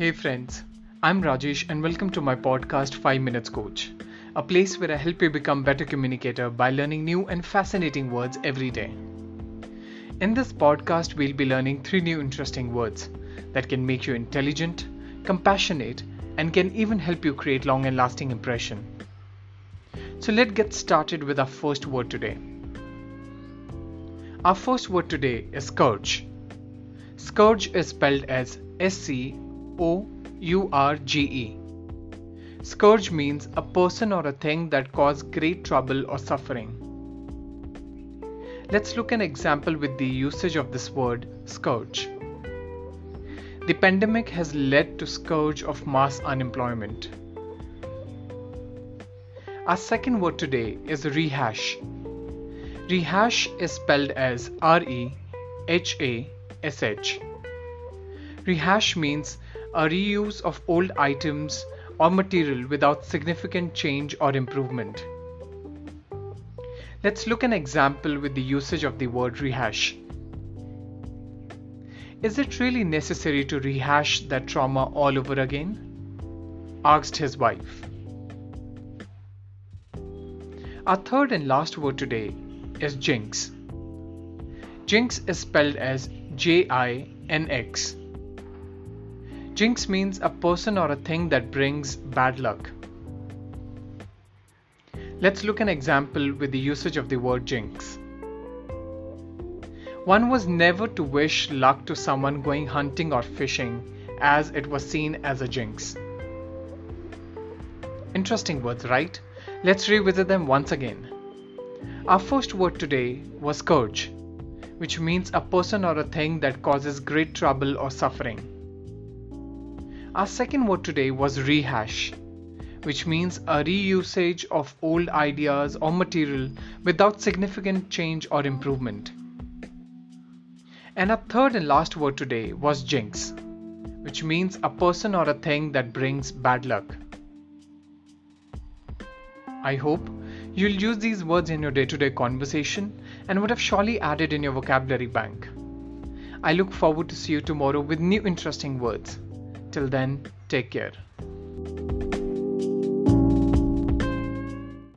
Hey friends, I'm Rajesh and welcome to my podcast 5 Minutes Coach, a place where I help you become better communicator by learning new and fascinating words every day. In this podcast, we'll be learning three new interesting words that can make you intelligent, compassionate, and can even help you create long and lasting impression. So let's get started with our first word today. Our first word today is scourge. Scourge is spelled as S C O U R G E. Scourge means a person or a thing that cause great trouble or suffering. Let's look an example with the usage of this word scourge. The pandemic has led to scourge of mass unemployment. Our second word today is rehash. Rehash is spelled as R E H A S H. Rehash means a reuse of old items or material without significant change or improvement. Let's look an example with the usage of the word rehash. Is it really necessary to rehash that trauma all over again? asked his wife. Our third and last word today is jinx. Jinx is spelled as J I N X. Jinx means a person or a thing that brings bad luck. Let's look an example with the usage of the word jinx. One was never to wish luck to someone going hunting or fishing as it was seen as a jinx. Interesting words, right? Let's revisit them once again. Our first word today was scourge, which means a person or a thing that causes great trouble or suffering. Our second word today was rehash, which means a reusage of old ideas or material without significant change or improvement. And our third and last word today was jinx, which means a person or a thing that brings bad luck. I hope you'll use these words in your day to day conversation and would have surely added in your vocabulary bank. I look forward to see you tomorrow with new interesting words. Till then, take care.